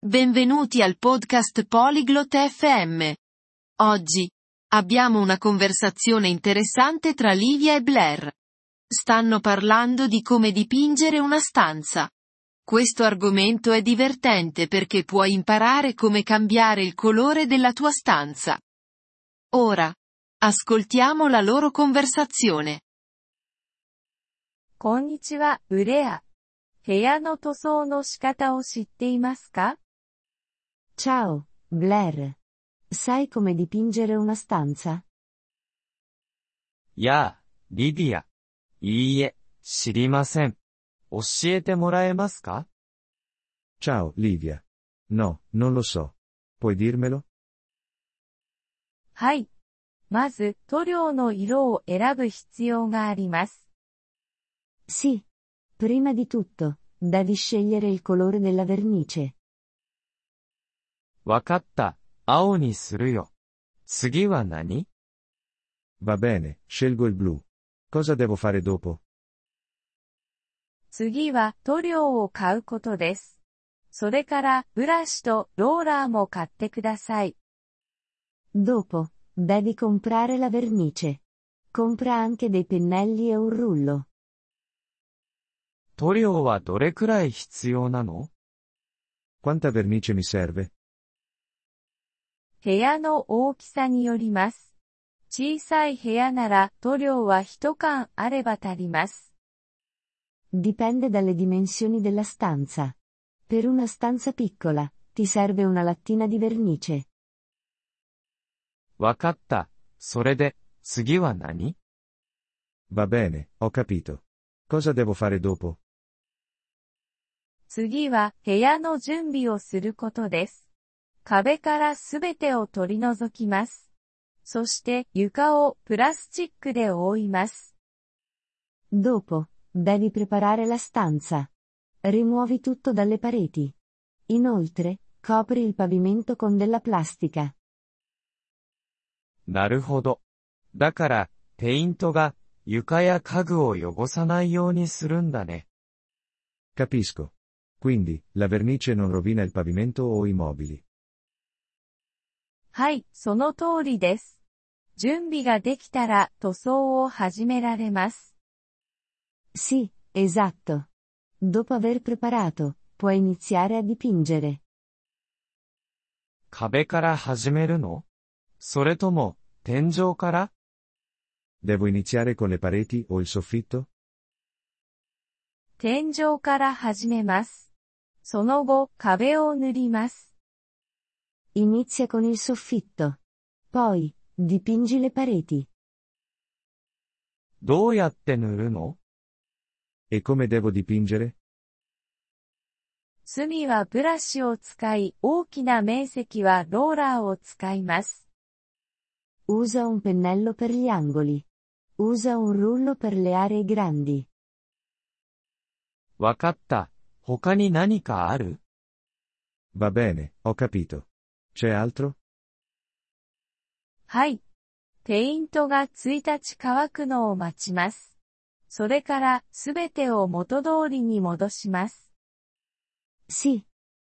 Benvenuti al podcast Polyglot FM. Oggi abbiamo una conversazione interessante tra Livia e Blair. Stanno parlando di come dipingere una stanza. Questo argomento è divertente perché puoi imparare come cambiare il colore della tua stanza. Ora, ascoltiamo la loro conversazione. こんにちは、ブレア。部屋の塗装の仕方を知っていますか Ciao, Blair. Sai come dipingere una stanza? やあ、リディア。いいえ、知りません。教えてもらえますか Ciao, Livia. No, non lo so. Puoi dirmelo? はい。まず、塗料の色を選ぶ必要があります。 Sì. Prima di tutto, devi scegliere il colore della vernice. わかった。青にするよ。次は何 Va bene, scelgo il blu. Cosa devo fare dopo? 次は塗料を買うことです。それから、ブラシとローラーも買ってください。Dopo, devi comprare la vernice. Compra anche dei pennelli e un rullo. 塗料はどれくらい必要なの Quanta vernice mi serve? 部屋の大きさによります。小さい部屋なら塗料は一缶あれば足ります。Dipende dalle dimensioni della stanza. Per una stanza piccola, ti serve una lattina di vernice. わかった。それで、次は何 Va bene, ho capito. Cosa devo fare dopo? 次は部屋の準備をすることです。壁からすべてを取り除きます。そして床をプラスチックで覆います。Dopo, devi preparare la stanza. Rimuovi tutto dalle pareti. Inoltre, copri il pavimento con della plastica. なるほど。だから、ペイントが、床や家具を汚さないようにするんだね。Capisco. Quindi, la vernice non rovina il pavimento o i mobili. はい、その通りです。準備ができたら塗装を始められます。Sì, esatto. Dopo aver preparato, puoi iniziare a dipingere. 壁から始めるのそれとも、天井から Devo iniziare con le pareti o il soffitto? 天井から始めます。その後、壁を塗ります。Inizia con il soffitto. Poi, dipingi le pareti. どうやって塗るの E come devo dipingere? 隅はブラシを使い、大きな面積はローラーを使います。 Usa un pennello per gli angoli. Usa un rullo per le aree grandi. わかった。他に何かある Va bene, ho capito. C'è altro? はい。ペイントが1日乾くのを待ちます。それから、すべてを元通りに戻します。 Sì.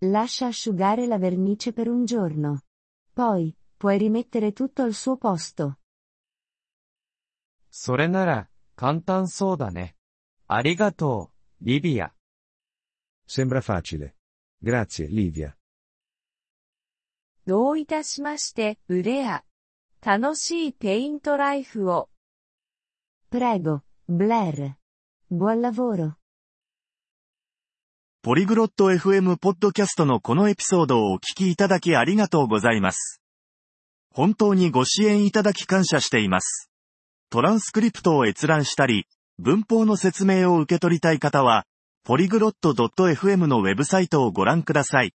Lascia asciugare la vernice per un giorno. Poi, puoi rimettere tutto al suo posto. それなら、簡単そうだね。ありがとう、リビア。 Sembra facile. Grazie, Livia. どういたしまして、ブレア。楽しいペイントライフを。Prego, Blair. Buon lavoro. ポリグロット FM ポッドキャストのこのエピソードをお聞きいただきありがとうございます。本当にご支援いただき感謝しています。トランスクリプトを閲覧したり、文法の説明を受け取りたい方は、ポリグロット .fm のウェブサイトをご覧ください。